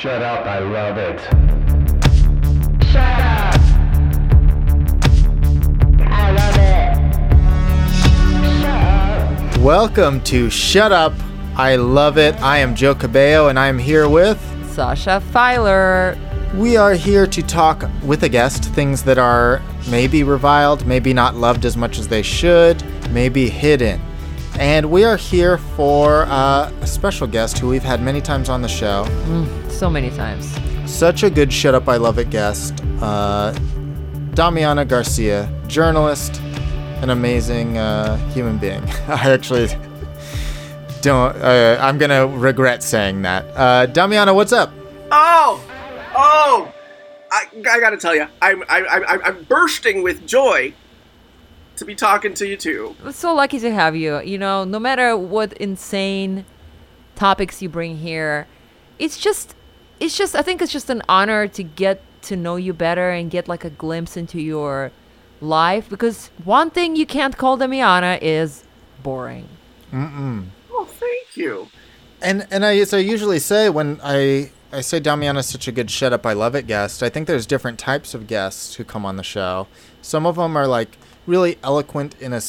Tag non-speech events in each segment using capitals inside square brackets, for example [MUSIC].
Shut up, I love it. Shut up. I love it. Shut up. Welcome to Shut Up, I Love It. I am Joe Cabello and I am here with. Sasha Filer. We are here to talk with a guest things that are maybe reviled, maybe not loved as much as they should, maybe hidden. And we are here for uh, a special guest who we've had many times on the show. So many times. Such a good Shut Up, I Love It guest. Uh, Damiana Garcia, journalist, an amazing uh, human being. [LAUGHS] I actually don't, uh, I'm going to regret saying that. Uh, Damiana, what's up? Oh, oh! I, I gotta tell you, I'm, I, I, I'm bursting with joy to be talking to you too. We're so lucky to have you. You know, no matter what insane topics you bring here, it's just, it's just, I think it's just an honor to get to know you better and get like a glimpse into your life because one thing you can't call Damiana is boring. Mm-mm. Oh, thank you. And and I, as I usually say when I I say Damiana's such a good shut up I love it guest. I think there's different types of guests who come on the show. Some of them are like really eloquent in a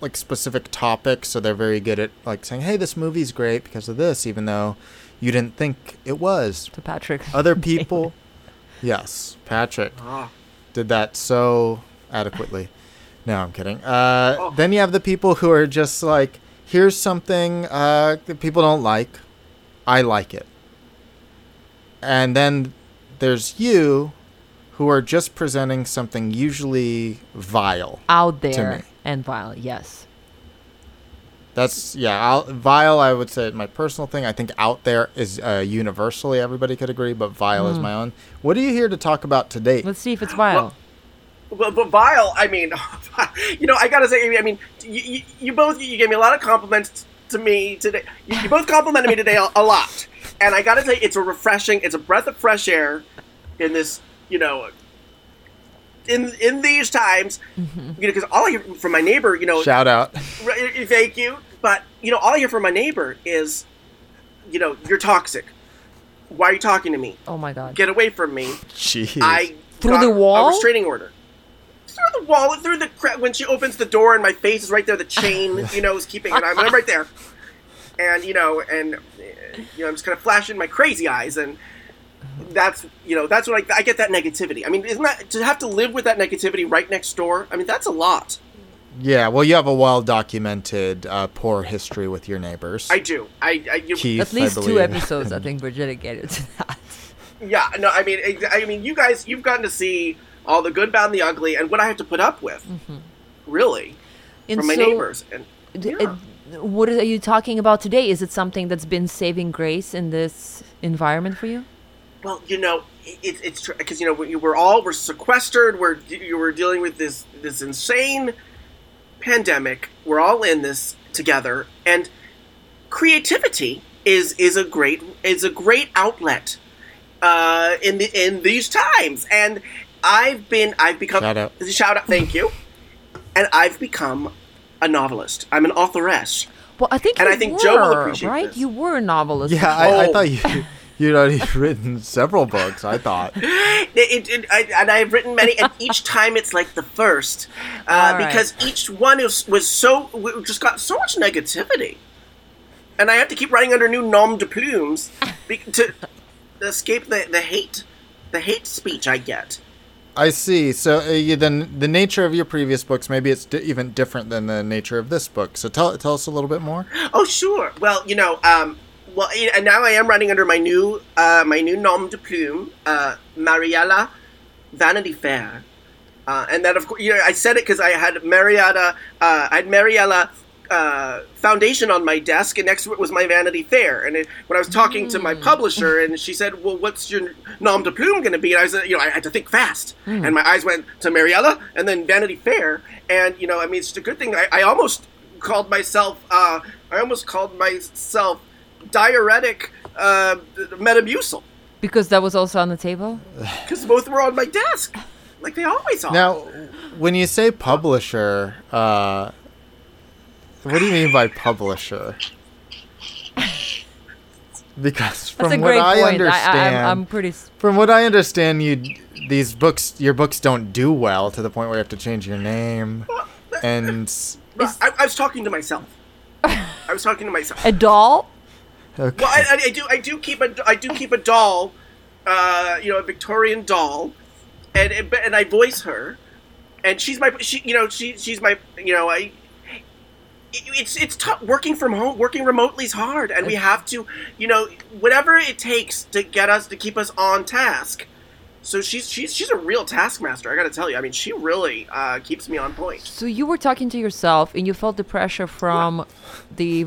like specific topic, so they're very good at like saying, "Hey, this movie's great because of this," even though you didn't think it was. To Patrick. Other [LAUGHS] people, yes, Patrick Ah, did that so adequately. No, I'm kidding. Uh, Oh. Then you have the people who are just like, here's something uh, that people don't like. I like it. And then there's you who are just presenting something usually vile. out me. there and vile. Yes. That's, yeah, I'll, vile, I would say, my personal thing. I think out there is uh, universally, everybody could agree, but vile is my own. What are you here to talk about today? Let's see if it's vile. well, but vile. I mean, [LAUGHS] you know, I gotta say, I mean, you, you, you both you gave me a lot of compliments to me today. You, you both complimented me today a, a lot, and I gotta say, it's a refreshing, it's a breath of fresh air in this, you know. In, in these times, mm-hmm. you know, because all I hear from my neighbor, you know, Shout out. Right, eh, eh, Thank you. But, you know, all I hear from my neighbor is, you know, you're toxic. Why are you talking to me? oh my god. Get away from me. Jeez. I Through got the wall? A restraining order. Through the wall, through the cra- when she opens the door and my face is right there. The chain, [LAUGHS] you know, is keeping it. I'm, I'm right there, and you know, and uh, you know, I'm just kind of flashing my crazy eyes, and that's you know, that's what I, I get that negativity. I mean, isn't that to have to live with that negativity right next door? I mean, that's a lot. Yeah, well, you have a well documented uh, poor history with your neighbors. I do. I, I you, Keith, At least I two episodes, I [LAUGHS] think Bridget get into that. Yeah, no, I mean, ex- I mean, you guys, you've gotten to see all the good, bad, and the ugly, and what I have to put up with, really, And from my so, neighbors. And d- yeah. uh, what are you talking about today? Is it something that's been saving grace in this environment for you? Well, you know, it, it's because you know we- we're all we're sequestered. We're you were dealing with this this insane pandemic. We're all in this together, and creativity is is a great is a great outlet uh, in the in these times. And I've been I've become Shout out. shout out thank you, and I've become a novelist. I'm an authoress. Well, I think And you I think were, Joe will appreciate right? this. You were a novelist. Yeah, I, I Oh. thought you [LAUGHS] you'd already [LAUGHS] written several books. I thought. It, it, it- I, and I've written many, and each time it's like the first, uh, All right. because each one is, was so we just got so much negativity, and I have to keep writing under new nom de plumes be, to escape the, the hate, the hate speech I get. I see. So uh, you, then the nature of your previous books, maybe it's di- even different than the nature of this book. So tell tell us a little bit more. Oh sure. Well, you know, um, well, and now I am writing under my new uh, my new nom de plume, uh, Mariella Vanity Fair. Uh, and that, of course, you know, I said it because I had Marietta, uh, I had Mariella uh, Foundation on my desk, and next to it was my Vanity Fair. And it, when I was talking to my publisher, and she said, "Well, what's your nom de plume going to be?" And I said, "You know, I had to think fast." And my eyes went to Mariella, and then Vanity Fair. And you know, I mean, it's just a good thing. I, I almost called myself, uh, I almost called myself diuretic uh, Metamucil Because that was also on the table? [SIGHS] because both were on my desk, like they always are. Now, when you say publisher, uh, what do you mean by publisher? because from what great I point. understand, I, I, I'm, I'm pretty. s- from what I understand, you these books, your books don't do well to the point where you have to change your name, and [LAUGHS] I, I was talking to myself. [LAUGHS] I was talking to myself. A doll? Okay. Well, I, I, I do. I do keep a. I do keep a doll. Uh, you know, a Victorian doll, and and, I voice her, and she's my. She, you know, she she's my. You know, I. It's it's tough working from home. Working remotely is hard, and we have to, you know, whatever it takes to get us to keep us on task. So she's she's she's a real taskmaster. I got to tell you. I mean, she really uh, keeps me on point. So you were talking to yourself and you felt the pressure from the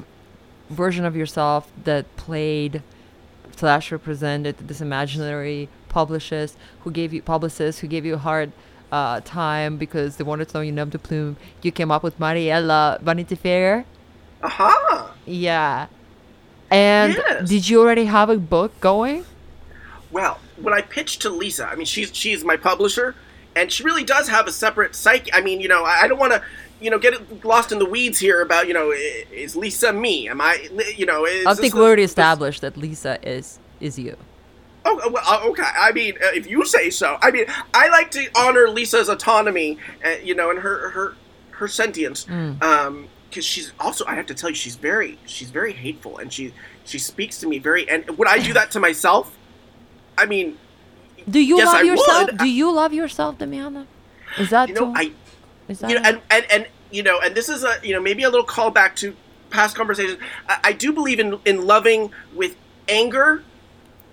version of yourself that played slash represented this imaginary publicist who gave you publicist who gave you a hard uh, time because they wanted to know your nom de plume. You came up with Mariella Vanity Fair. Aha. Yeah. And Yes. did you already have a book going? Well, when I pitched to Lisa, I mean, she's she's my publisher, and she really does have a separate psyche. I mean, you know, I, I don't want to, you know, get lost in the weeds here about, you know, is Lisa me? Am I, you know? Is I think we already this- established that Lisa is is you. Oh, uh, well, uh, okay. I mean, uh, if you say so. I mean, I like to honor Lisa's autonomy, uh, you know, and her her her sentience. Um, because she's also, I have to tell you, she's very she's very hateful, and she she speaks to me very. And would I do that to myself? I mean, Do you Yes, love I yourself? would. Do you love yourself, Damiana? Is that you know, too- I is that you know, and, and and you know, and this is a you know maybe a little callback to past conversations. I, I do believe in in loving with anger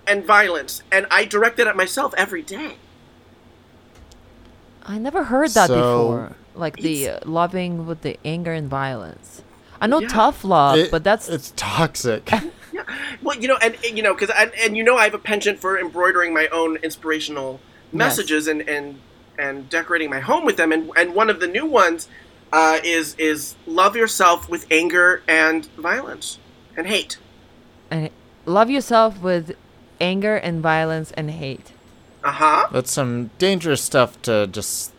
and violence, and I direct it at myself every day. I never heard that So- before. Like the uh, loving with the anger and violence. I know Yeah. tough love, It- but that's it's toxic. [LAUGHS] Yeah, well, you know, and and, you know, because and, and you know, I have a penchant for embroidering my own inspirational messages and and and decorating my home with them, and and one of the new ones uh, is is love yourself with anger and violence and hate. and love yourself with anger and violence and hate. Uh huh. That's some dangerous stuff to just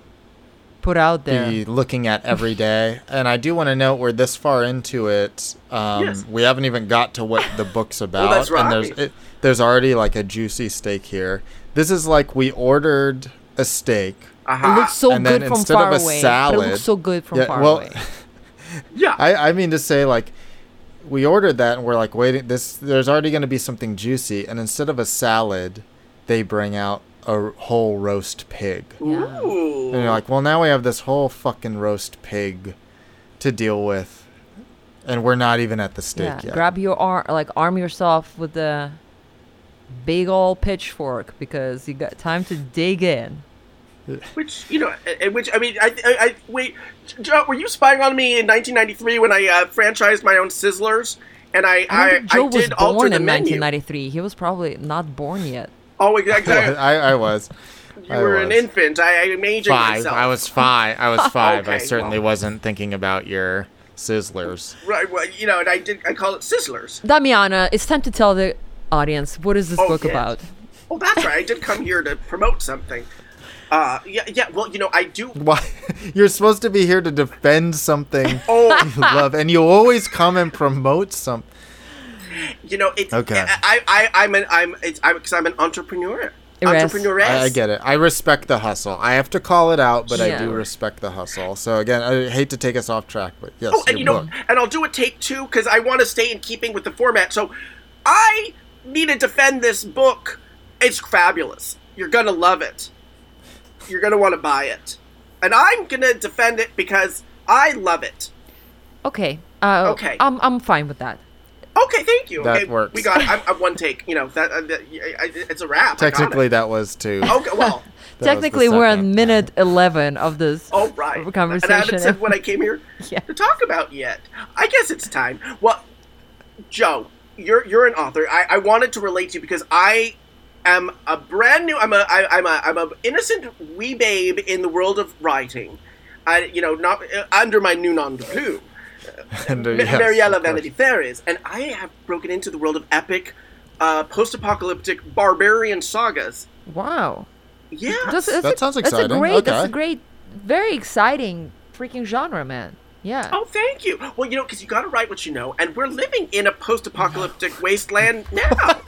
Put out there. be looking at every [LAUGHS] day. And I do want to note we're this far into it. Um, Yes. We haven't even got to what the book's [LAUGHS] about. that's And there's it, there's already like a juicy steak here. This is like we ordered a steak. Uh it looks so and good from instead of far a away. but it looks so good from Yeah, far well, away. [LAUGHS] Yeah. I, I mean to say like we ordered that and we're like waiting this there's already going to be something juicy and instead of a salad they bring out a whole roast pig. Ooh. And you're like, well, now we have this whole fucking roast pig to deal with, and we're not even at the steak yeah. yet. Grab your arm, like arm yourself with the big old pitchfork because you got time to dig in. Which you know, which I mean, I, I, I wait, Joe, were you spying on me in 1993 when I uh, franchised my own Sizzlers? And I, I don't I, Joe I was did alter born the in menu. 1993. He was probably not born yet. Oh, [LAUGHS] exactly. I, I was. You I were an infant. I, I am Five. myself. I was five. I was [LAUGHS] five. I certainly well. wasn't thinking about your sizzlers. right. Well, you know, and I did. I call it Sizzlers. Damiana, it's time to tell the audience what is this Oh, book yeah. about. Oh, that's right. I did come here to promote something. Uh, yeah, yeah. Well, you know, I do. [LAUGHS] Why? You're supposed to be here to defend something [LAUGHS] Oh, [LAUGHS] you love, and you always come and promote something. you know, it's. Okay. I, I, I'm an, I'm, it's, I'm, because I'm an entrepreneur. Yes. Entrepreneuress. I, I get it. I respect the hustle. I have to call it out, but I do respect the hustle. So again, I hate to take us off track, but yes, Oh, and your you know, and I'll do a take two because I want to stay in keeping with the format. So, I need to defend this book. It's fabulous. You're gonna love it. You're gonna want to buy it, and I'm gonna defend it because I love it. Okay. Uh, Okay. I'm, I'm fine with that. Okay, thank you. That okay, works. We got it. I'm, I'm one take. You know that, uh, that I, I, it's a wrap. I got it. Technically, that was two. Okay, well. [LAUGHS] That was [LAUGHS] the Technically, we're on minute 11 of this [LAUGHS] Oh right. conversation. And I haven't said what I came here Yeah. to talk about yet. I guess it's time. Well, Joe, you're you're an author. I, I wanted to relate to you because I am a brand new. I'm a I, I'm a I'm a innocent wee babe in the world of writing. I you know not uh, under my new nom de plume. [LAUGHS] And, uh, Ma- yes, Mariella. Vanity Fair is, and I have broken into the world of epic, uh, post-apocalyptic barbarian sagas. Wow. Yeah, That's, that's That a, sounds That's a great, that's a great, very exciting freaking genre, man. Yeah. Oh, thank you. Well, you know, because you got to write what you know, and we're living in a post-apocalyptic wasteland [LAUGHS] now.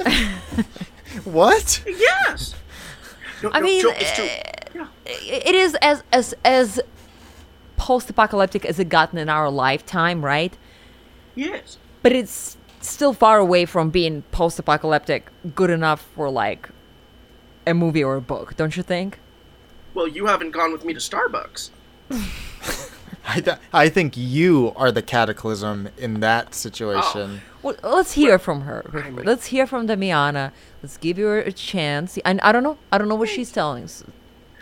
What? yes. No, I no, mean, Joe, it's true. Uh, yeah. it is as as as post-apocalyptic as it gotten in our lifetime, right? Yes. But it's still far away from being post-apocalyptic good enough for like a movie or a book, don't you think? Well, you haven't gone with me to Starbucks. [LAUGHS] [LAUGHS] I, th- I think you are the cataclysm in that situation. Oh. Well, let's hear from her. Let's hear from Damiana. Let's give her a chance. And I don't know. I don't know what she's telling us,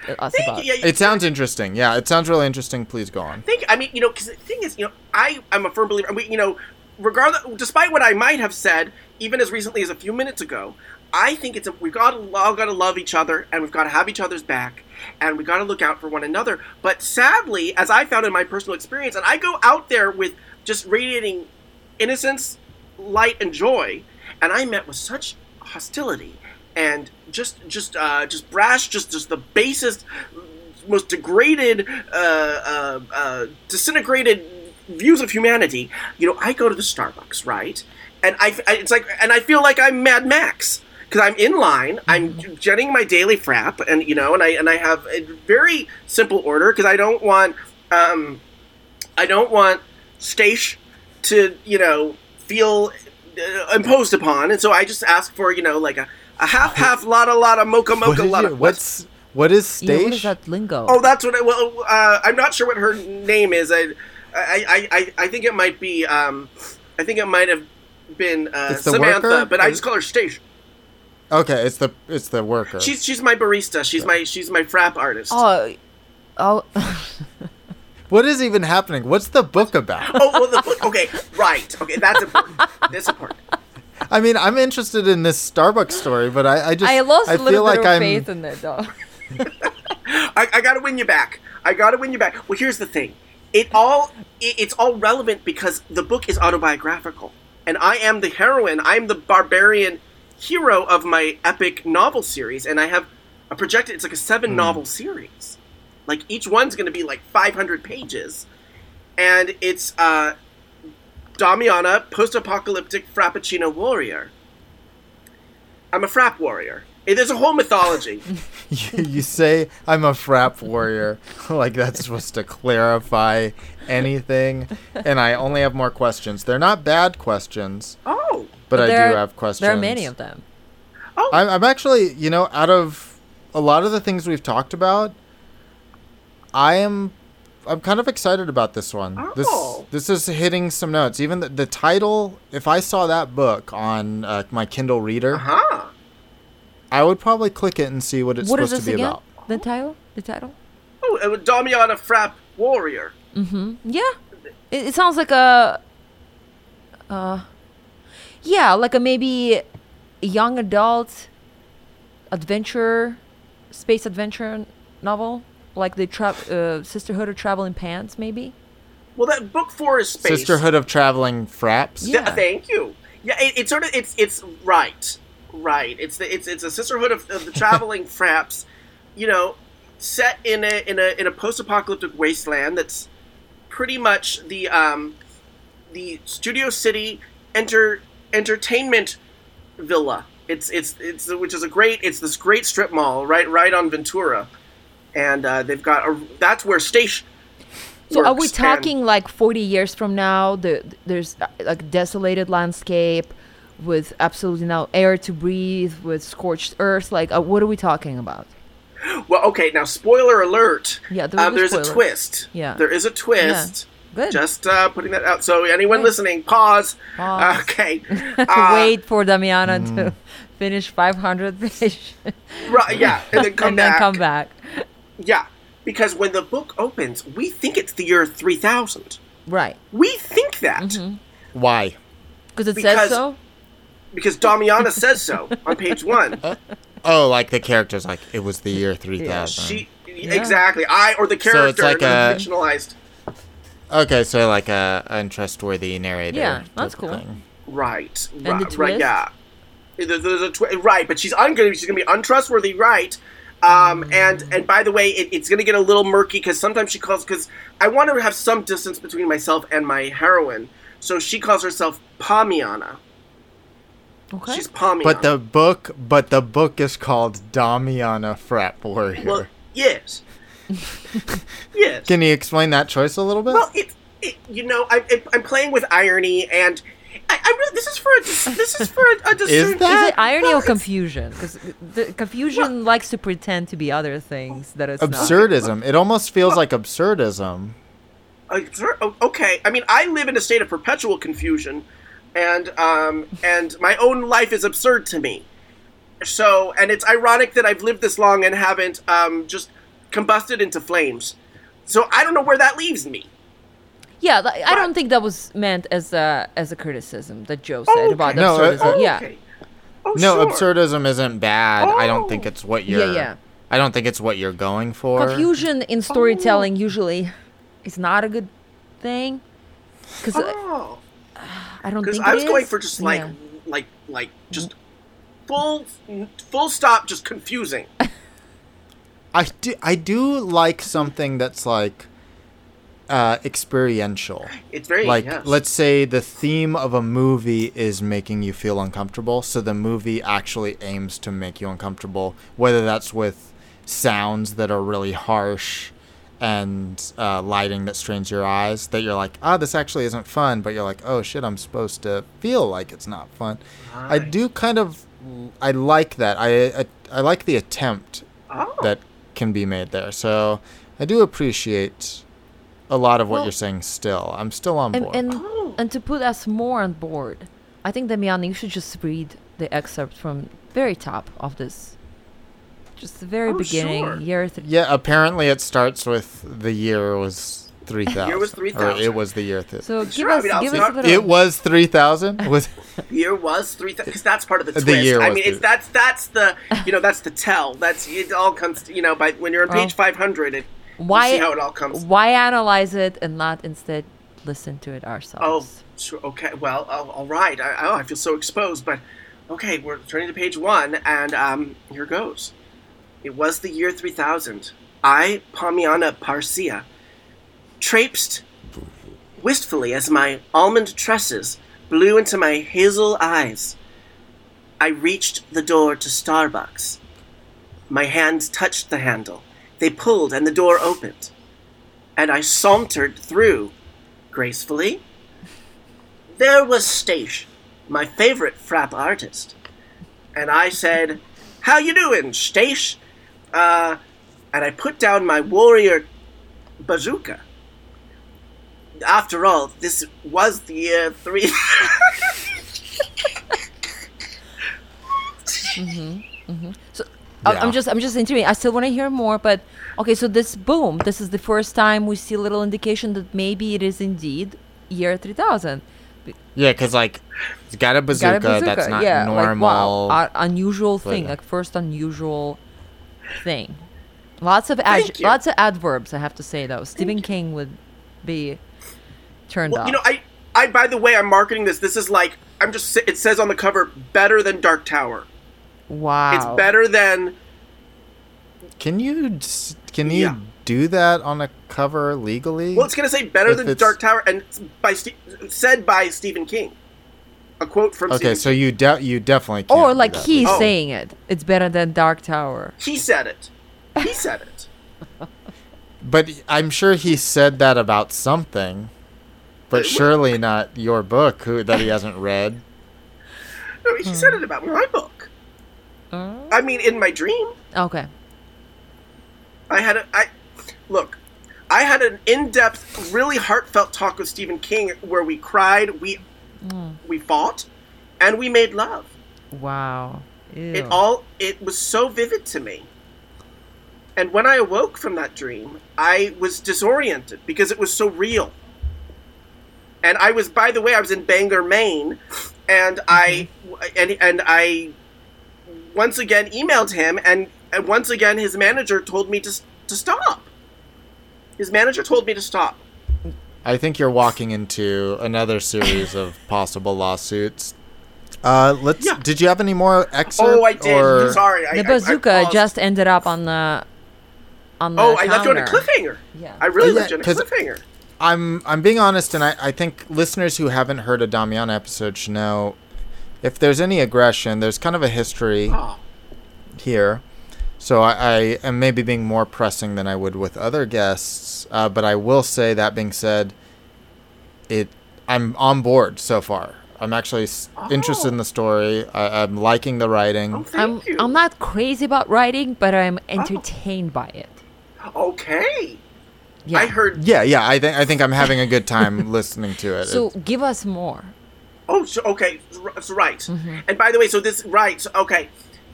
uh, us Thank about. you. Yeah, It sounds interesting. Yeah, it sounds really interesting. Please go on. Thank you. I mean, you know, because the thing is, you know, I am a firm believer. We, you know, regardless, despite what I might have said, even as recently as a few minutes ago, I think it's a, we've got to all got to love each other, and we've got to have each other's back, and we've got to look out for one another. But sadly, as I found in my personal experience, and I go out there with just radiating innocence, light, and joy, and I met with such hostility and just just uh, just brash, just just the basest, most degraded, uh, uh, uh, disintegrated views of humanity. You know, I go to the Starbucks, right? And I, I it's like, and I feel like I'm Mad Max because I'm in line. I'm getting my daily frap, and you know, and I and I have a very simple order because I don't want, um, I don't want Stash to you know feel uh, imposed upon, and so I just ask for you know like a, a half [LAUGHS] half lotta lotta mocha What mocha is lotta. your- what's what is Yeah, what is that lingo? Oh, that's what. I, well, uh, I'm not sure what her name is. I, I, I, I, I think it might be. Um, I think it might have been uh, Samantha, worker? but I just call her Station. Okay, it's the it's the worker. She's she's my barista. She's my she's my frap artist. oh, oh. [LAUGHS] what is even happening? What's the book about? Oh, well, the book. Okay, right. Okay, that's important. That's important. I mean, I'm interested in this Starbucks story, but I, I just I lost I a little feel bit like of I'm faith in that though. [LAUGHS] I, I gotta win you back. I gotta win you back. Well, here's the thing. It all it, it's all relevant because the book is autobiographical, and I am the heroine. I'm the barbarian hero of my epic novel series, and I have a projected. It's like a seven novel series. Like each one's going to be like 500 pages, and it's uh, Damiana, post-apocalyptic Frappuccino warrior. I'm a frap warrior. Eh, There's a whole mythology. [LAUGHS] you, you say I'm a frap warrior, [LAUGHS] like that's supposed to clarify anything, and I only have more questions. They're not bad questions, oh, but, I there, do have questions. There are many of them. oh, I'm, I'm actually, you know, out of a lot of the things we've talked about, I am, I'm kind of excited about this one. Oh. This this is hitting some notes. Even the, the title, if I saw that book on uh, my Kindle Reader, huh. I would probably click it and see what it's What is supposed to be again? about. The title? The title? Oh, uh, Damiana Frap Warrior. Mm-hmm. Yeah. It, it sounds like a. Uh, yeah, like a maybe a young adult adventure, space adventure novel, like the tra- uh, Sisterhood of Traveling Pants, maybe. Well, that book four is space. Sisterhood of Traveling Fraps. Th- Yeah. thank you. Yeah, it, it's sort of it's it's right, right. It's the it's it's a sisterhood of, of the traveling [LAUGHS] fraps, you know, set in a in a in a post-apocalyptic wasteland that's pretty much the um the Studio City enter entertainment villa. It's it's it's which is a great it's this great strip mall right right on Ventura, and uh, they've got a that's where station. So are we works, and- talking like 40 years from now? The, there's uh, like desolated landscape with absolutely no air to breathe, with scorched earth. Like, uh, what are we talking about? Well, okay, now spoiler alert. Yeah, there um, there's a twist. Yeah. there is a twist. Good. Just uh, putting that out. So anyone Good. listening, pause. Pause. Okay. [LAUGHS] Uh, Wait for Damiana Mm. to [LAUGHS] finish 500 pages Right, yeah, and then [LAUGHS] come and back. then come back. Yeah, because when the book opens, we think it's the year 3000. Right. We think that Mm-hmm. Why? Because it Because- says so? because Damiana says so on page one. Oh, like the character's like it was the year three thousand. She exactly. I or the character So character it's like a- fictionalized. Okay, so like a untrustworthy narrator. Yeah, that's cool. thing. Right. the right, twist? right. Yeah. There's, there's a twi- right, but she's un- she's gonna be untrustworthy. Right. Um, and and by the way, it, it's going to get a little murky because sometimes she calls because I want to have some distance between myself and my heroine. So she calls herself Pamiana. Okay. She's Pamiana. But the book, but the book is called Damiana Frat Warrior. well, yes, [LAUGHS] yes. Can you explain that choice a little bit? Well, it, it you know, I, it, I'm playing with irony, and I, I really this is for a this is for a, a [LAUGHS] discern- that- Is it irony Well, or it's- confusion? Because the confusion likes to pretend to be other things that it's not. absurdism. It almost feels like absurdism. Absur- okay. I mean, I live in a state of perpetual confusion, and um, and my own life is absurd to me. So, and it's ironic that I've lived this long and haven't um, just combusted into flames. So I don't know where that leaves me. Yeah, like, I don't think that was meant as a as a criticism that Joe said Oh, about okay. No, uh, absurdism. Oh, yeah. okay. Oh, No, sure. absurdism isn't bad. I don't think Oh. it's what you're. yeah. yeah. I don't think it's what you're going for. Confusion in storytelling usually is not a good thing. Because Oh, I don't because think I it was going for just like Yeah. like like just full full stop, just confusing. [LAUGHS] I do. I do like something that's like uh, experiential. It's very like yes. let's say the theme of a movie is making you feel uncomfortable so the movie actually aims to make you uncomfortable whether that's with sounds that are really harsh and uh, lighting that strains your eyes that you're like ah this actually isn't fun but you're like oh shit i'm supposed to feel like it's not fun i do kind of i like that i i, I like the attempt Oh. that can be made there so i do appreciate a lot of what Well- you're saying still i'm still on and board and, Oh. and to put us more on board, I think Damiana, you should just read the excerpt from very top of this. Just the very Oh, beginning, sure. year three. Yeah, apparently it starts with the year was 3000. Year was 3000. it was the year. Th- So give Sure, us, I'll give us a bit it was 3000? [LAUGHS] Was year was three because that's part of the The year I was mean, it's that's that's the you know that's the tell. That's it all comes you know by when you're on page Oh. 500. It why, you see how it all comes. why analyze it and not instead listen to it ourselves? Oh, sure, okay. Well, oh, all right. I, oh, I feel so exposed, but okay. We're turning to page one, and um, here goes. It was the year 3000. I, Pamiana Parsia, traipsed wistfully as my almond tresses blew into my hazel eyes. I reached the door to Starbucks. My hands touched the handle. They pulled, and the door opened. And I sauntered through gracefully. There was Stache, my favorite frap artist. And I said, How you doing, Stache? Uh, and I put down my warrior bazooka. After all, this was the year three. So I- Yeah. I'm just I'm just intrigued. I still want to hear more, but okay. So this boom, this is the first time we see a little indication that maybe it is indeed year 3000. Yeah, because, like, it's got a bazooka, Got a bazooka, that's not yeah, normal. Like, wow, uh, unusual thing, like first unusual thing. Lots of ad- lots of adverbs. I have to say though, Stephen King would be turned well, off. you know, I, I. By the way, I'm marketing this. This is like I'm just. It says on the cover, better than Dark Tower. wow, It's better than. can you can you Yeah. do that on a cover legally? Well, it's gonna say better If than it's- Dark Tower, and by Ste- said by Stephen King. A quote from. okay, Stephen so you de- you definitely can't or like that he's legally. Oh. saying it. It's better than Dark Tower. He said it. He said it. [LAUGHS] But I'm sure he said that about something. But [LAUGHS] surely not your book who, that he hasn't read. No, he said it about my book. Hmm. I mean, in my dream, Okay. I had a. I look. I had an in-depth, really heartfelt talk with Stephen King where we cried, we hmm. we fought, and we made love. Wow. Ew. It all it was so vivid to me. And when I awoke from that dream, I was disoriented because it was so real. And I was by the way, I was in Bangor, Maine, and I and and I once again emailed him and, and once again his manager told me to to stop. His manager told me to stop. I think you're walking into another series of [LAUGHS] possible lawsuits. Uh, let's. Yeah. Did you have any more excerpt? Oh, I did. Or, Sorry, I, The I- I bazooka just ended up on the on the Oh, I left you on a cliffhanger. Yeah. I really Yeah, left you on a 'cause- cliffhanger. I'm I'm being honest, and I, I think listeners who haven't heard a Damiana episode should know if there's any aggression, there's kind of a history Oh, here. So I, I am maybe being more pressing than I would with other guests. Uh, but I will say that being said, it I'm on board so far. I'm actually s interested in the story. I, I'm liking the writing. oh, thank I'm you. I'm not crazy about writing, but I'm entertained by it. okay. Yeah. I heard. Yeah, yeah. I think I think I'm having a good time [LAUGHS] listening to it. So It's- give us more. Oh, so, okay, that's right. Mm-hmm. And by the way, so this right. So, okay,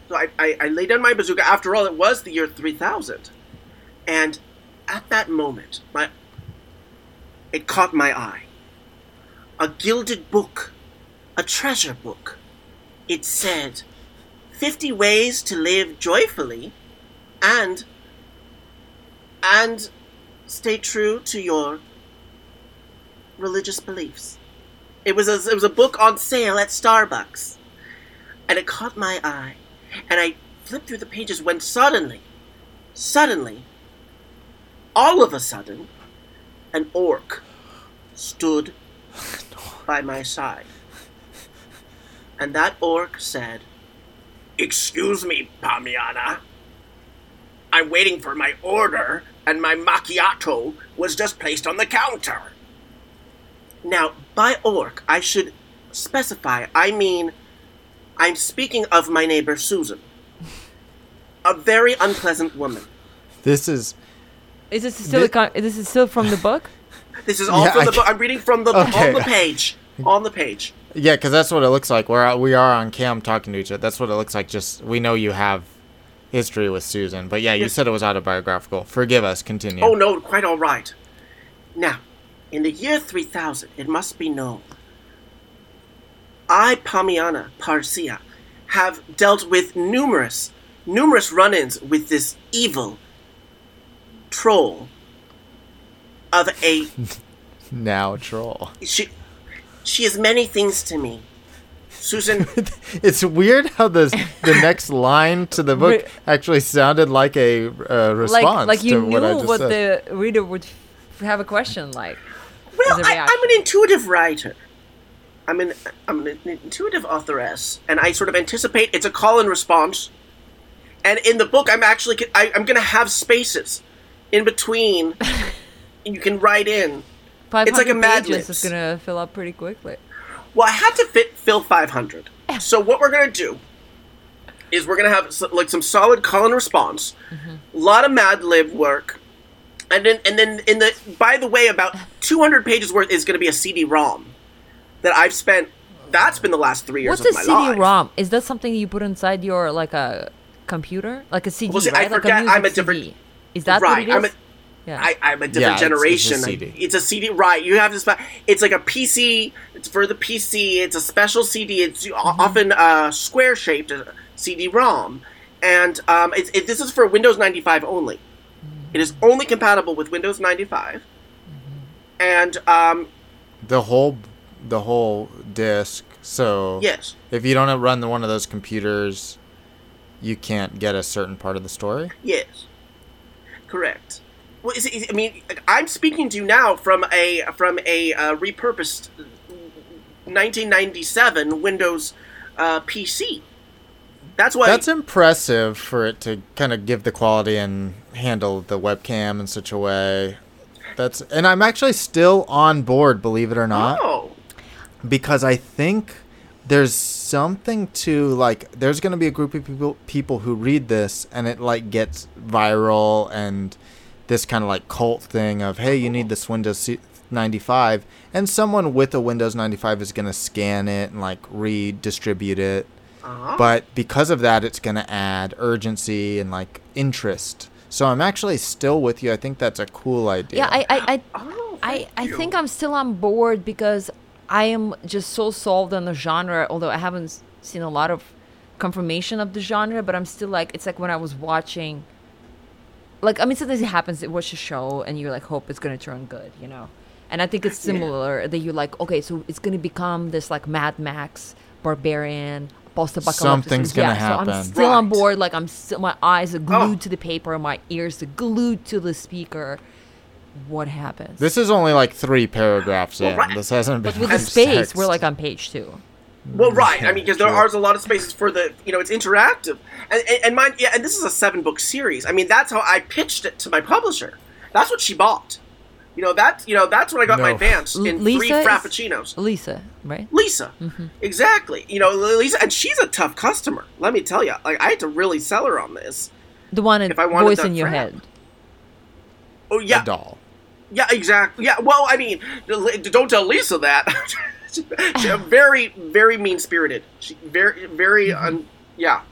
so I, I I laid down my bazooka. After all, it was the year three thousand, and at that moment, my it caught my eye. A gilded book, a treasure book. It said, 50 ways to live joyfully and and stay true to your religious beliefs. It was a, it was a book on sale at Starbucks, and it caught my eye. And I flipped through the pages when suddenly, suddenly, all of a sudden, an orc stood [LAUGHS] by my side, and that orc said, "Excuse me, Pamiana. I'm waiting for my order, and my macchiato was just placed on the counter." Now, by orc, I should specify, I mean, I'm speaking of my neighbor Susan. A very unpleasant woman. this is Is this still Thi- a con- this is still from the book? [LAUGHS] This is all Yeah, from I the book. I'm reading from the Okay. on the page. On the page. yeah, because that's what it looks like. We're we are on cam talking to each other. That's what it looks like. Just we know you have history with Susan, but yeah, you Yes. said it was autobiographical. Forgive us. Continue. Oh no, quite all right. Now, in the year 3000, it must be known, I, Pamiana Parsia, have dealt with numerous, numerous run-ins with this evil troll of a [LAUGHS] Now troll. she. She is many things to me. Susan, [LAUGHS] It's weird how the the next line to the book actually sounded like a uh, response like like you to knew what I what, said. the reader would f- have a question like. well, As a I, reaction. I'm an intuitive writer. I'm an I'm an intuitive authoress, and I sort of anticipate it's a call and response. And in the book, I'm actually I, I'm going to have spaces in between. and [LAUGHS] you can write in. It's like a Mad pages Libs. is gonna fill up pretty quickly. Well, I had to fit fill 500. So what we're gonna do is we're gonna have like some solid call and response, a lot of Mad Lib work, and then and then in the by the way, about 200 pages worth is gonna be a CD-ROM that I've spent. That's been the last three years What's of a my life. CD-ROM? Is that something you put inside your like a computer, like a CD? Well, see, I right? like forget, music I'm a different-. Is that right? what it is? I'm a, yeah. I, I'm a different Yeah, it's- it's a generation. CD. It's a CD, right? You have to. Spe- it's like a PC. It's for the PC. It's a special CD. It's Mm-hmm. often uh, square shaped uh, CD-ROM, and um, it's, it, this is for Windows 95 only. Mm-hmm. It is only compatible with Windows 95, and um, the whole the whole disc. So yes, if you don't run one of those computers, you can't get a certain part of the story. yes, correct. Well, is it, I mean, I'm speaking to you now from a from a uh, repurposed 1997 Windows uh, PC. That's why. That's impressive for it to kind of give the quality and handle the webcam in such a way. That's and I'm actually still on board, believe it or not. oh, because I think there's something to like there's going to be a group of people people who read this and it like gets viral and this kind of like cult thing of hey you need this Windows 95 and someone with a Windows 95 is going to scan it and like redistribute it uh-huh. but because of that it's going to add urgency and like interest so I'm actually still with you I think that's a cool idea yeah, I, I, I, Oh, I, I think I'm still on board because I am just so sold on the genre. Although I haven't seen a lot of confirmation of the genre, but I'm still like it's like when I was watching. Like I mean, sometimes it happens. You watch a show and you like hope it's gonna turn good, you know. And I think it's similar that you're like, okay, so it's gonna become this like Mad Max barbarian, post-apocalyptic. Something's gonna yeah, So happen. I'm still on board. Like I'm still, my eyes are glued Oh. to the paper, my ears are glued to the speaker. What happens? This is only like three paragraphs Well, in. right. This hasn't been. but with the [LAUGHS] space, text. we're like on page two. Well, right. I mean, because there are a lot of spaces for the, you know, it's interactive, and and, and mine, yeah, and this is a seven book series. I mean, that's how I pitched it to my publisher. That's what she bought. You know that, you know, that's what I got my advance in Lisa three frappuccinos. Lisa, right? Lisa, Mm-hmm. exactly. You know, Lisa, and she's a tough customer. Let me tell you, like I had to really sell her on this. The one If I in wanted voice in your frap. head. Oh a yeah, doll. Yeah, exactly. Yeah, well, I mean, don't tell Lisa that. [LAUGHS] She's very, very mean spirited. She very, very, un, yeah.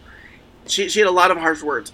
She, she had a lot of harsh words.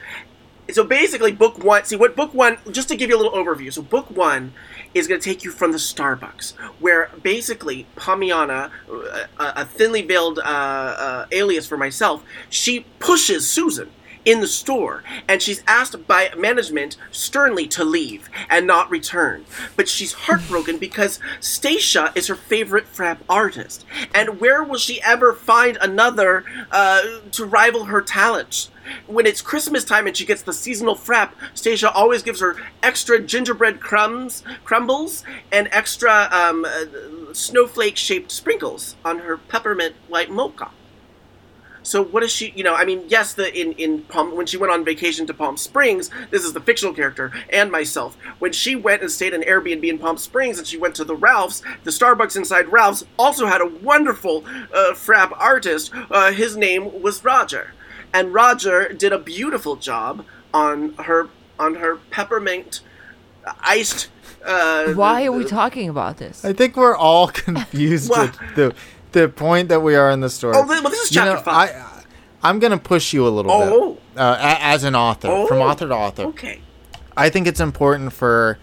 So basically, book one. See what book one? Just to give you a little overview. So book one is going to take you from the Starbucks, where basically Pamiana, uh, a, a thinly veiled uh, uh, alias for myself, she pushes Susan in the store, and she's asked by management sternly to leave and not return. But she's heartbroken because Stacia is her favorite frap artist, and where will she ever find another uh, to rival her talents? When it's Christmas time and she gets the seasonal frap, Stacia always gives her extra gingerbread crumbs, crumbles, and extra um, uh, snowflake-shaped sprinkles on her peppermint white mocha. So what is she? You know, I mean, yes, the in in Palm when she went on vacation to Palm Springs, this is the fictional character and myself. When she went and stayed in Airbnb in Palm Springs, and she went to the Ralphs, the Starbucks inside Ralphs also had a wonderful uh, frap artist. Uh, his name was Roger, and Roger did a beautiful job on her on her peppermint uh, iced. Uh, Why are we talking about this? I think we're all [LAUGHS] confused Well- with the the point that we are in the story. Oh, well, this is You chapter know, five. I, I'm gonna push you a little Oh. bit uh, a- as an author, from Oh. author to author. Okay. I think it's important for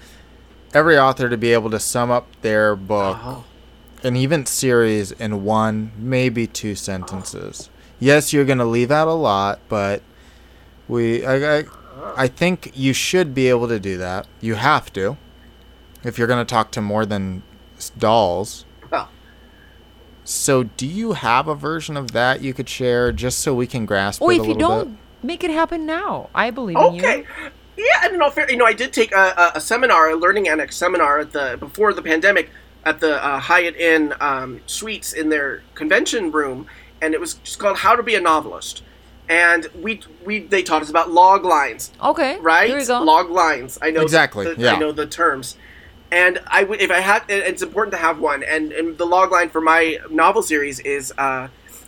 every author to be able to sum up their book, Oh. an even series, in one, maybe two sentences. Yes, you're gonna leave out a lot, but we, I, I, I think you should be able to do that. You have to, if you're gonna talk to more than dolls. Well, So, do you have a version of that you could share, just so we can grasp Or it if a you don't, bit? make it happen now. I believe in you. Okay. Yeah, and in all fair, you know, I did take a, a, a seminar, a learning annex seminar at the before the pandemic at the uh, Hyatt Inn um, suites in their convention room, and it was just called "How to Be a Novelist." And we we they taught us about log lines, Okay. right? There you go. Log lines. I know Exactly, The, yeah. I know the terms. And I would if I had, it's important to have one. And, and the log line for my novel series is uh,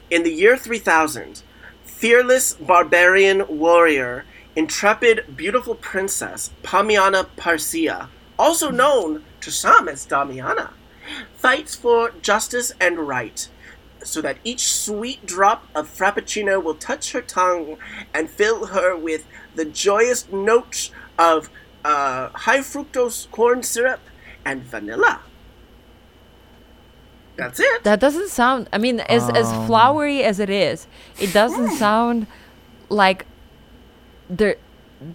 in the year three thousand, fearless barbarian warrior, intrepid beautiful princess Pamiana Parsia, also known to some as Damiana, fights for justice and right so that each sweet drop of frappuccino will touch her tongue and fill her with the joyous notes of uh, high fructose corn syrup and vanilla. That's it. That doesn't sound. I mean, as as Um. flowery as it is, it doesn't sound like there.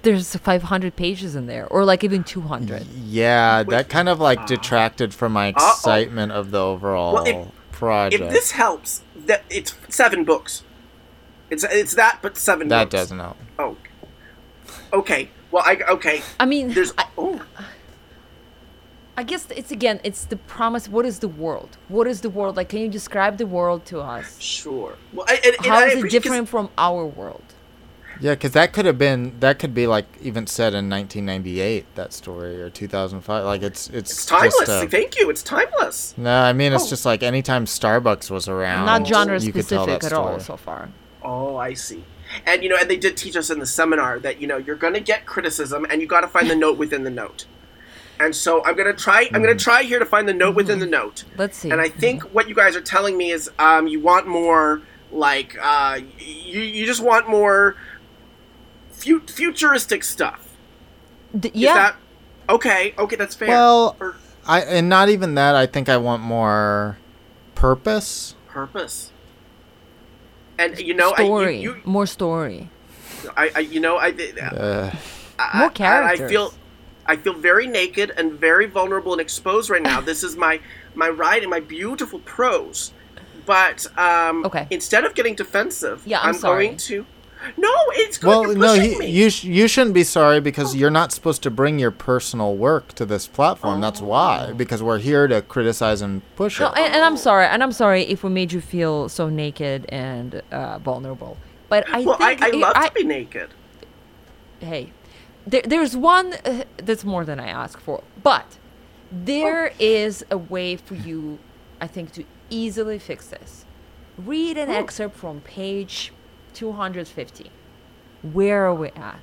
There's 500 pages in there, or like even 200. Yeah, that kind of like detracted from my Uh-oh. excitement of the overall Well, if- project. if this helps, that it's seven books. It's it's that, but seven. that books. doesn't help. Oh. Okay. Well, I okay. I mean, There's I, oh. I guess it's again, it's the promise. What is the world? What is the world like? Can you describe the world to us? Sure. Well, I, and, and How I is it appreciate- 'cause- different from our world? Yeah, because that could have been that could be like even said in 1998 that story or 2005. Like it's it's, It's timeless. Just a- Thank you. It's timeless. no, I mean it's Oh. just like anytime Starbucks was around, Not genre you could tell specific that at all so far. Oh, I see. And you know, and they did teach us in the seminar that you know you're going to get criticism, and you got to find the note within the note. And so I'm going to try. I'm going to try here to find the note within the note. Let's see. And I think what you guys are telling me is um, you want more like uh, you you just want more fu- futuristic stuff. D- Is yeah, that okay? Okay, that's fair. Well- for I and not even that. I think I want more purpose. purpose. And you know, story, I, you, you, more story. I, I, you know, I, Uh, I- More I- characters. I feel, I feel very naked and very vulnerable and exposed right now. this is my my writing, my beautiful prose, but um, Okay. instead of getting defensive, Yeah, I'm sorry. going to. No, it's good. Well, you're no, he, me. you sh- you shouldn't be sorry because you're not supposed to bring your personal work to this platform. That's Oh. why, because we're here to criticize and push No, it. and, and I'm sorry, and I'm sorry if we made you feel so naked and uh, vulnerable. But I well, I, think I it- love I- to be naked. hey, there, there's one uh, that's more than I ask for, but there is a way for you, I think, to easily fix this. Read an excerpt from page 250. Where are we at?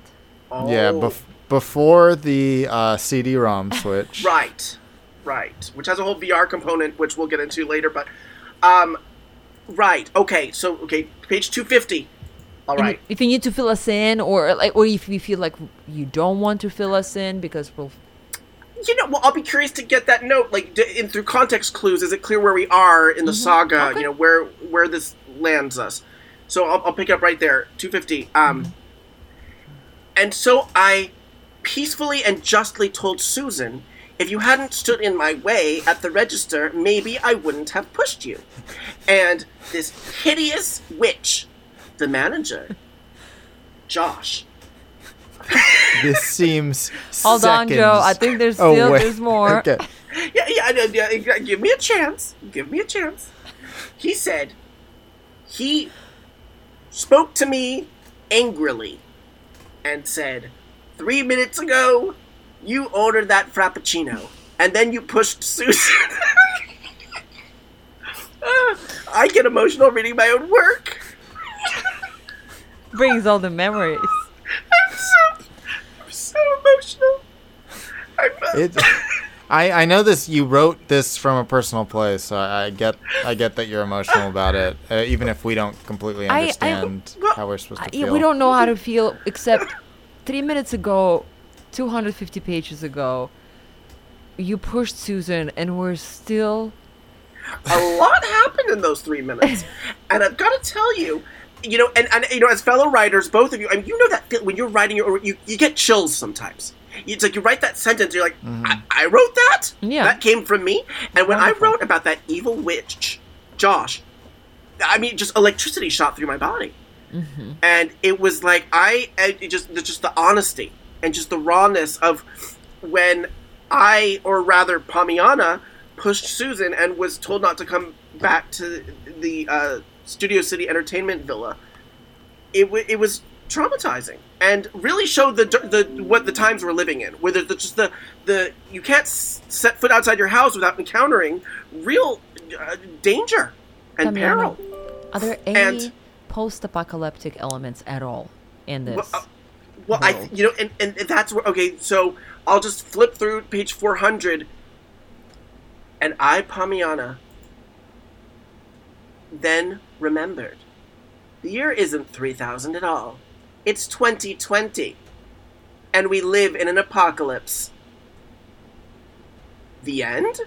Yeah, Oh, bef- before the uh, CD-ROM [LAUGHS] switch. Right, right. Which has a whole VR component, which we'll get into later. But, um, right. Okay. So, okay, page two fifty. All right. If you need to fill us in, or like, or if you feel like you don't want to fill us in because we'll You know, well, I'll be curious to get that note. Like, d- in through context clues, is it clear where we are in the saga? Mm-hmm. Okay. You know, where where this lands us. So I'll, I'll pick up right there, two fifty. Um, Mm-hmm. and so I peacefully and justly told Susan, if you hadn't stood in my way at the register, maybe I wouldn't have pushed you. And this hideous witch, the manager, Josh. This seems. Hold on, Joe. I think there's away. still there's more. Okay. yeah, yeah, yeah, yeah, yeah, give me a chance. Give me a chance. He said, he spoke to me angrily and said, Three minutes ago, you ordered that Frappuccino, and then you pushed Susan. [LAUGHS] I get emotional reading my own work. Brings all the memories. I'm so, I'm so emotional. I'm, uh, It, I I know this. You wrote this from a personal place, so I, I get I get that you're emotional about it, uh, even if we don't completely I- I- understand well, how we're supposed to I- feel. we don't know how to feel except three minutes ago, 250 pages ago, you pushed Susan, and we're still. a lot happened in those three minutes, and I've got to tell you, you know, and, and you know, as fellow writers, both of you, I mean, you know that feel- when you're writing, your, you you get chills sometimes. It's like you write that sentence, you're like, I, I wrote that. Yeah. that came from me. And when Wonderful. I wrote about that evil witch, Josh, I mean, just electricity shot through my body, and it was like I I- it just just the honesty and just the rawness of when I, or rather Damiana, pushed Susan and was told not to come back to the uh, Studio City Entertainment Villa. It, w- it was traumatizing and really showed the the what the times we're living in. Where there's the, just the the you can't s- set foot outside your house without encountering real uh, danger and peril. Are there any And- post-apocalyptic elements at all in this? Well, uh, Well, I you know, and, and that's where okay. So I'll just flip through page four hundred, and I Damiana then remembered, the year isn't three thousand at all. It's twenty twenty, and we live in an apocalypse. The end.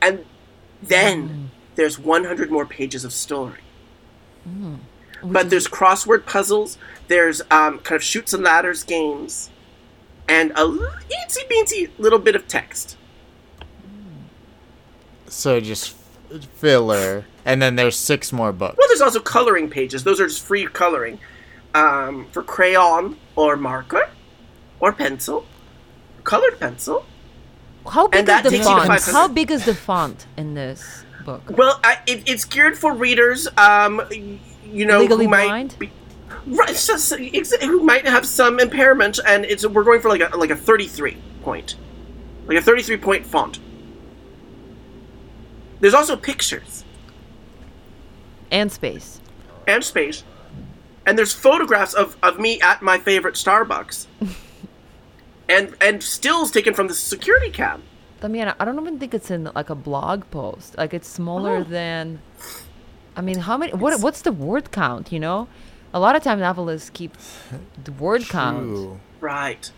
And then mm. there's 100 more pages of story mm. Which but there's crossword puzzles. There's um, kind of shoots and ladders games, and a itsy beansy little bit of text. Mm. So just f- filler, and then there's six more books. Well, there's also coloring pages. Those are just free coloring um, for crayon or marker or pencil, colored pencil. how big and that is the takes you to font? How big is the font in this book? Well, I, it, it's geared for readers. Um, you know, Legally who might blind? be, right, so- so- ex- who might have some impairment, and it's we're going for like a like a 33 point, like a 33 point font. There's also pictures And space. and space, and there's photographs of, of me at my favorite Starbucks, [LAUGHS] and and stills taken from the security cam. Damiana, I don't even think it's in like a blog post. Like it's smaller Oh. than. I mean, how many? What? What's the word count? You know, a lot of times novelists keep the word count. Right.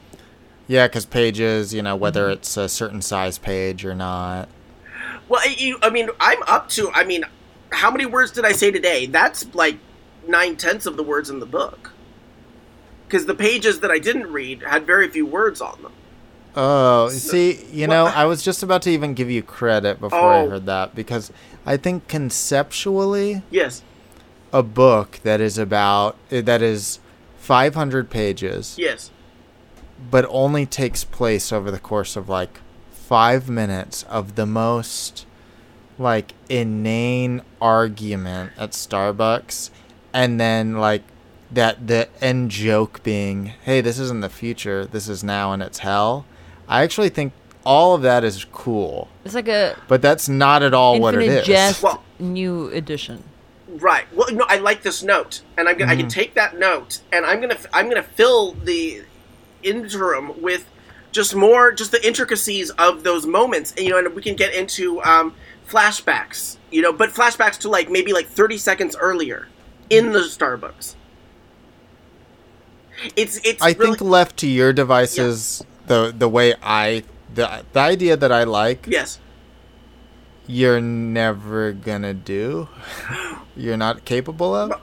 Yeah, because pages, you know, whether Mm-hmm. it's a certain size page or not. Well, I- you, I mean, I'm up to. I mean, how many words did I say today? That's like nine tenths of the words in the book. Because the pages that I didn't read had very few words on them. Oh, see, you know, I was just about to even give you credit before I Oh. heard that because I think conceptually, Yes. a book that is about that is 500 pages, Yes. but only takes place over the course of like five minutes of the most like inane argument at Starbucks, and then like that the end joke being, "Hey, this isn't the future. This is now, and it's hell." I actually think all of that is cool, It's like a but that's not at all what it Infinite is. Jest Well- new edition. Right. Well, no, I like this note, and I'm gonna, I can mm-hmm. take that note, and I'm gonna I'm gonna fill the interim with just more, just the intricacies of those moments, and you know, and we can get into um, flashbacks, you know, but flashbacks to like maybe like 30 seconds earlier in the Starbucks. It's it's. I really, think left to your devices, the the way I the the idea that I like, yes. you're never gonna do. [GASPS] you're not capable of.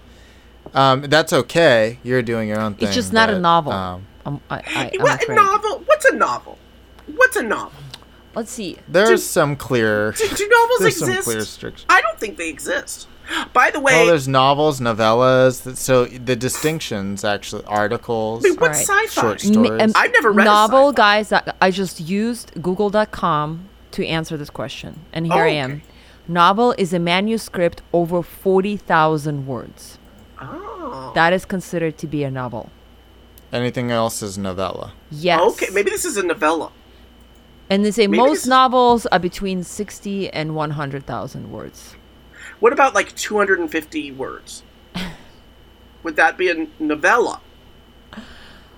Um, that's okay. You're doing your own thing. It's just not a novel. Um, I, I, I'm What a novel? What's a novel? What's a novel? Let's see. there's some clear. Do, do [LAUGHS] novels There's some exist? clear restrictions. I don't think they exist. By the way, Well, there's novels, novellas. So the distinctions, actually, articles. I mean, what's Alright. sci-fi? Short stories. um, I've never read a novel, sci-fi. guys. I, I just used Google.com to answer this question, and here I Oh, am. Novel is a manuscript over forty thousand words. Oh. That is considered to be a novel. Anything else is novella. Yes. Okay, maybe this is a novella. And they say maybe most this- novels are between sixty and one hundred thousand words. What about like 250 words? [LAUGHS] Would that be a novella?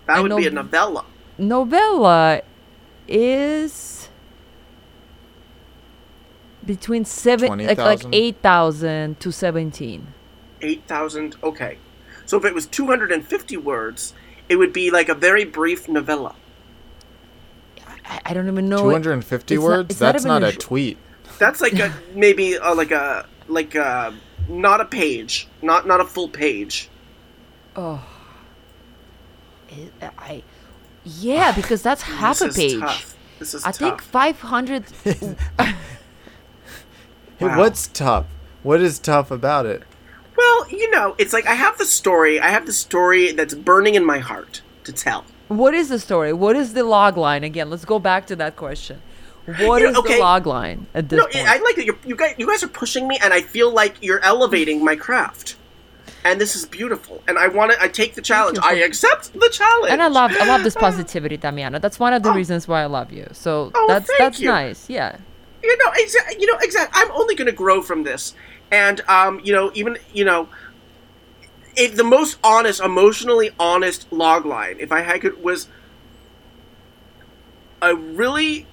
That A would be a novella. Novella is between seven, like, like 20,000? eight thousand to seventeen. 8,000. Okay. So if it was 250 words, it would be like a very brief novella. I, I don't even know. Two hundred and fifty it's words. it's not That's even not a a sh- tweet. That's like a [LAUGHS] maybe uh like a like a not a page, not not a full page. Oh, It- I, yeah, because that's half this a is page. Tough. This is I tough. think five hundred. [LAUGHS] [LAUGHS] Wow. What's tough? What is tough about it? Well, you know, it's like I have the story. I have the story that's burning in my heart to tell. what is the story? What is the log line again? Let's go back to that question. What You is know, okay. the log line at this No, point? I like that you're, you guys. You guys are pushing me, and I feel like you're elevating my craft. And this is beautiful. And I want to. I take the challenge. I accept the challenge. and I love I love this [GASPS] positivity, Damiana. That's one of the Oh. reasons why I love you. So Oh, that's that's you. nice. Yeah. You know, exa- you know, exactly. I'm only going to grow from this, and um, you know, even you know, if the most honest, emotionally honest log line, if I had could, was a really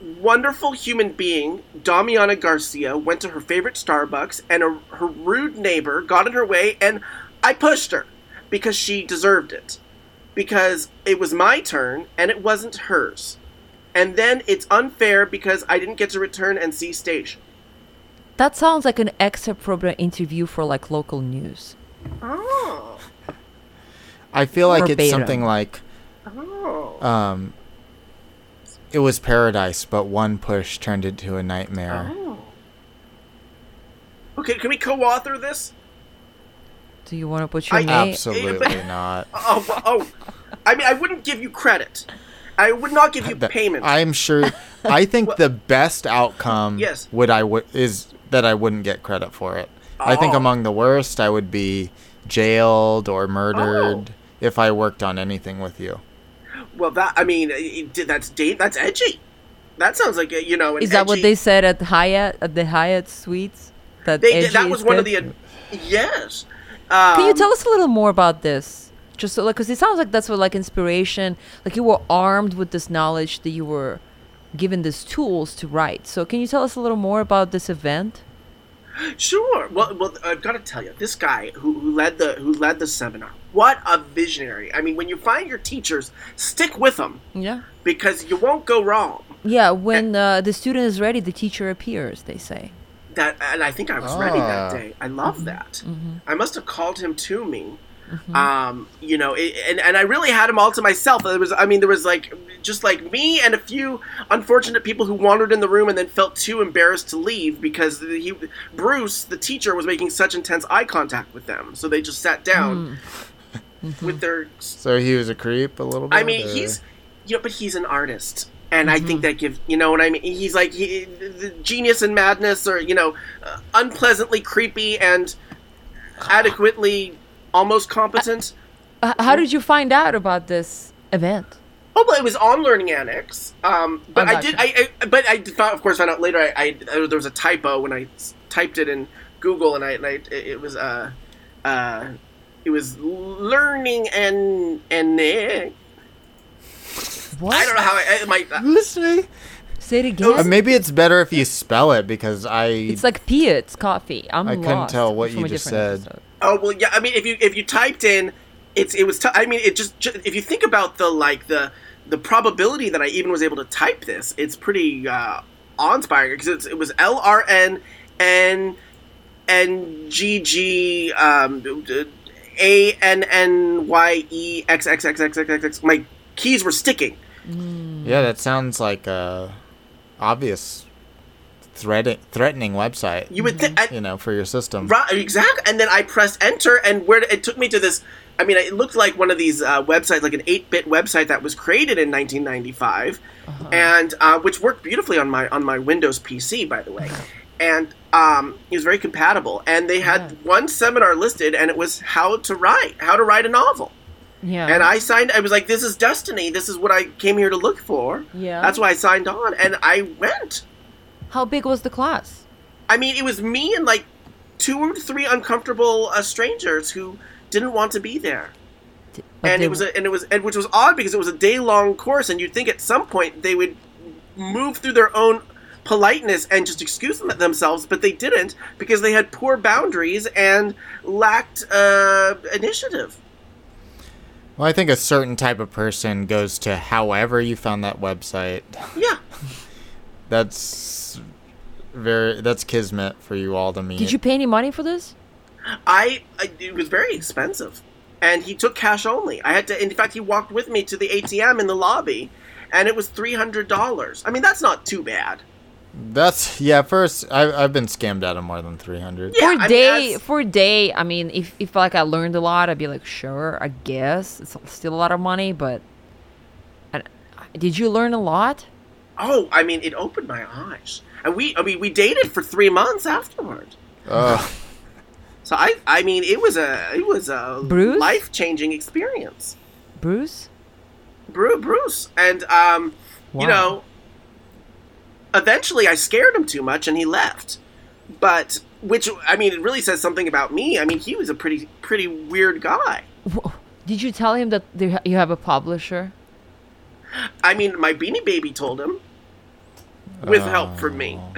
wonderful human being, Damiana Garcia, went to her favorite Starbucks, and a, her rude neighbor got in her way, and I pushed her because she deserved it, because it was my turn and it wasn't hers and then it's unfair because I didn't get to return and see stage. That sounds like an excerpt from an interview for like local news. Oh, I feel like it's something like oh. um, it was paradise, but one push turned into a nightmare. oh. Okay, can we co-author this? Do you want to put your name? I- name? Absolutely [LAUGHS] not. Oh, oh. I mean, I wouldn't give you credit. I would not give you That- payment. I'm sure. I think the best outcome Yes. would I would is that I wouldn't get credit for it. I think Oh. among the worst, I would be jailed or murdered Oh. if I worked on anything with you. well, that I mean, it, it- that's date. That's edgy. That sounds like a, you know. An Is that what they said at Hyatt at the Hyatt Suites? That They, edgy that was is one of the. Yes. Um, Can you tell us a little more about this? Just so, like, because it sounds like that's what, like, inspiration. Like, you were armed with this knowledge that you were given these tools to write. So, can you tell us a little more about this event? Sure. Well, well, I've got to tell you, this guy who, who led the who led the seminar, what a visionary! I mean, when you find your teachers, stick with them Yeah. because you won't go wrong. Yeah. When uh, the student is ready, the teacher appears. They say. That, and I think I was ready that Ah. day. I love that. Mm-hmm. I must have called him to me. Um, you know, it, and and I really had him all to myself. There was, I mean, there was like just like me and a few unfortunate people who wandered in the room and then felt too embarrassed to leave because he, Bruce, the teacher, was making such intense eye contact with them. So they just sat down [LAUGHS] with their. So he was a creep a little bit. I mean, or- he's, you know, but he's an artist. And I think that gives, you know what I mean? He's like he, the genius and madness, or you know, uh, unpleasantly creepy and [SIGHS] adequately almost competent. H- how did you find out about this event? Oh, well, it was on Learning Annex. Um, but Oh, I did. I, I but I found, of course found out later. I, I there was a typo when I typed it in Google, and I, and I it it was uh uh it was Learning and and eh. What? I don't know how I, I might. Uh, listening. Say it again. Uh, maybe it's better if you spell it because I it's like Peet's coffee. I'm I couldn't tell what from you just said. episode. Oh well, yeah. I mean, if you if you typed in, it's it was. T- I mean, it just, ju- if you think about the like the the probability that I even was able to type this, it's pretty uh, awe-inspiring because it was L R N N N G G um, A N N Y E X X X X X X X. My keys were sticking. Yeah, that sounds like a obvious threat threatening website. You would think, you know, for your system. right? Exactly. And then I pressed enter, and where it took me to this. I mean, it looked like one of these uh, websites, like an 8-bit website that was created in 1995, and uh, which worked beautifully on my on my Windows PC, by the way. And um, it was very compatible. And they had Yeah. one seminar listed, and it was how to write, how to write a novel. Yeah. And I signed. I was like, "This is destiny. This is what I came here to look for." Yeah. That's why I signed on, and I went. How big was the class? I mean, it was me and like two or three uncomfortable uh, strangers who didn't want to be there, but and they it was w- a, and it was and which was odd because it was a day long course, and you'd think at some point they would move through their own politeness and just excuse them- themselves, but they didn't because they had poor boundaries and lacked uh, initiative. Well, I think a certain type of person goes to however you found that website. Yeah, [LAUGHS] That's very that's kismet for you all to meet. Did you pay any money for this? I, I it was very expensive, and he took cash only. I had to. In fact, he walked with me to the ATM in the lobby, and it was three hundred dollars. I mean, that's not too bad. That's yeah. First, I, I've been scammed out of more than three hundred. Yeah, for I a mean, day, that's- for a day. I mean, if if like I learned a lot, I'd be like, sure, I guess it's still a lot of money, but. I, did you learn a lot? Oh, I mean, it opened my eyes, and we. I mean, we dated for three months afterward. Oh, So I. I mean, it was a. It was a Bruce? life changing experience. Bruce? Bruce, Bruce, and um, you know, eventually I scared him too much, and he left. But which I mean, it really says something about me. I mean, he was a pretty pretty weird guy. Wh- Did you tell him that you have a publisher? I mean, my Beanie Baby told him, with help from me. [LAUGHS]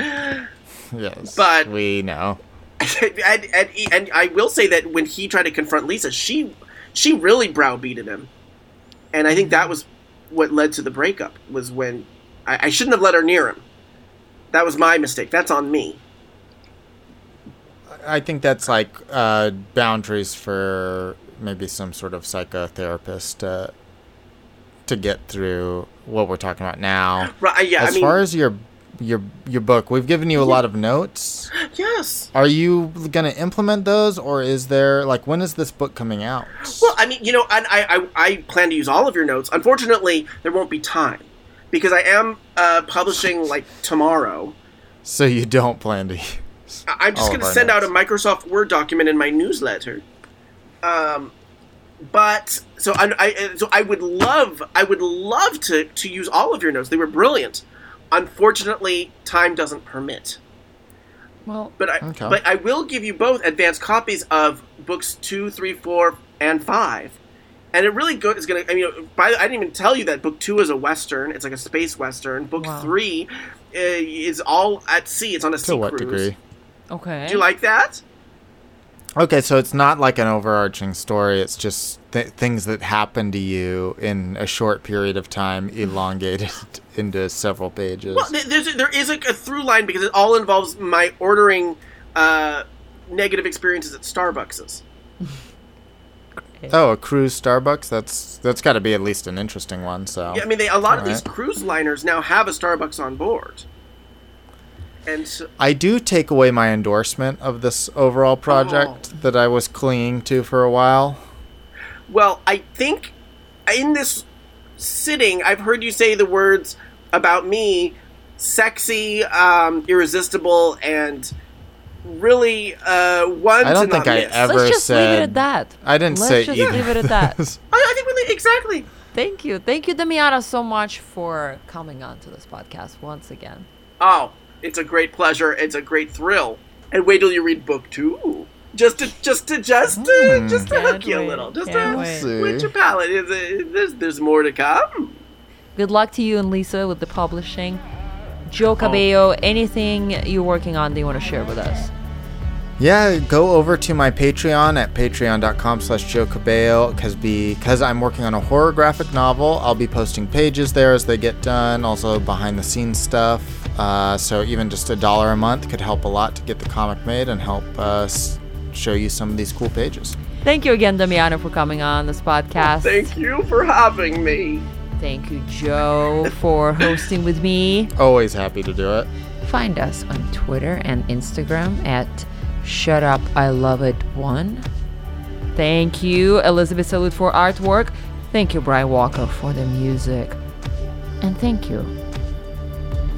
yes. But- we know. [LAUGHS] and, and and I will say that when he tried to confront Lisa, she she really browbeated him, and I think that was what led to the breakup. Was when I, I shouldn't have let her near him. That was my mistake. That's on me. I think that's like uh, boundaries for maybe some sort of psychotherapist uh, to get through what we're talking about now. Right? Yeah. as I mean, far as your your your book, we've given you a lot of notes. yes. Are you going to implement those, or is there like when is this book coming out? Well, I mean, you know, I, I I plan to use all of your notes. Unfortunately, there won't be time because I am uh, publishing like tomorrow. so you don't plan to. use- I'm just going to send out a. Microsoft Word document in my newsletter. Um, but so I, I so I would love I would love to to use all of your notes. They were brilliant. Unfortunately, time doesn't permit. Well, But I Okay. but I will give you both advanced copies of books two, three, four, and five. And it really go, is going to. I mean, by, I didn't even tell you that book two is a western. It's like a space western. Book Wow. three uh, is all at sea. It's on a sea To what cruise. degree? okay. Do you like that? Okay, so it's not like an overarching story. It's just th- things that happen to you in a short period of time, [LAUGHS] elongated into several pages. Well, there's a, there is a, a through line because it all involves my ordering uh, negative experiences at Starbucks. Oh, a cruise Starbucks. That's that's got to be at least an interesting one. So Yeah, I mean, they, a lot of these cruise liners now have a Starbucks on board. And so, I do take away my endorsement of this overall project Oh. that I was clinging to for a while. well, I think in this sitting, I've heard you say the words about me sexy, um, irresistible, and really uh, one I don't to think not I miss. ever Let's just leave it said- at that. I didn't Let's say just either. leave it at that. [LAUGHS] I, I think really, exactly. Thank you. Thank you, Damiana, so much for coming on to this podcast once again. Oh, it's a great pleasure. It's a great thrill. And wait till you read book two. Just to, just to, just to, Hmm. just to Can't hook you a little. Just can't to wait. See. your palate. Is it- There's, there's more to come. Good luck to you and Lisa with the publishing. Joe Oh. Anything you're working on that you want to share with us? Yeah, go over to my Patreon at patreon.com slash Joe Cabello because because I'm working on a horror graphic novel. I'll be posting pages there as they get done, also behind the scenes stuff. Uh, so even just a dollar a month could help a lot to get the comic made and help us show you some of these cool pages. Thank you again, Damiana, for coming on this podcast. Thank you for having me. Thank you, Joe, for hosting with me. Always happy to do it. Find us on Twitter and Instagram at Shut Up I Love It One. Thank you, Elizabeth Salute for artwork. Thank you, Brian Walker, for the music. And thank you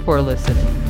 for listening.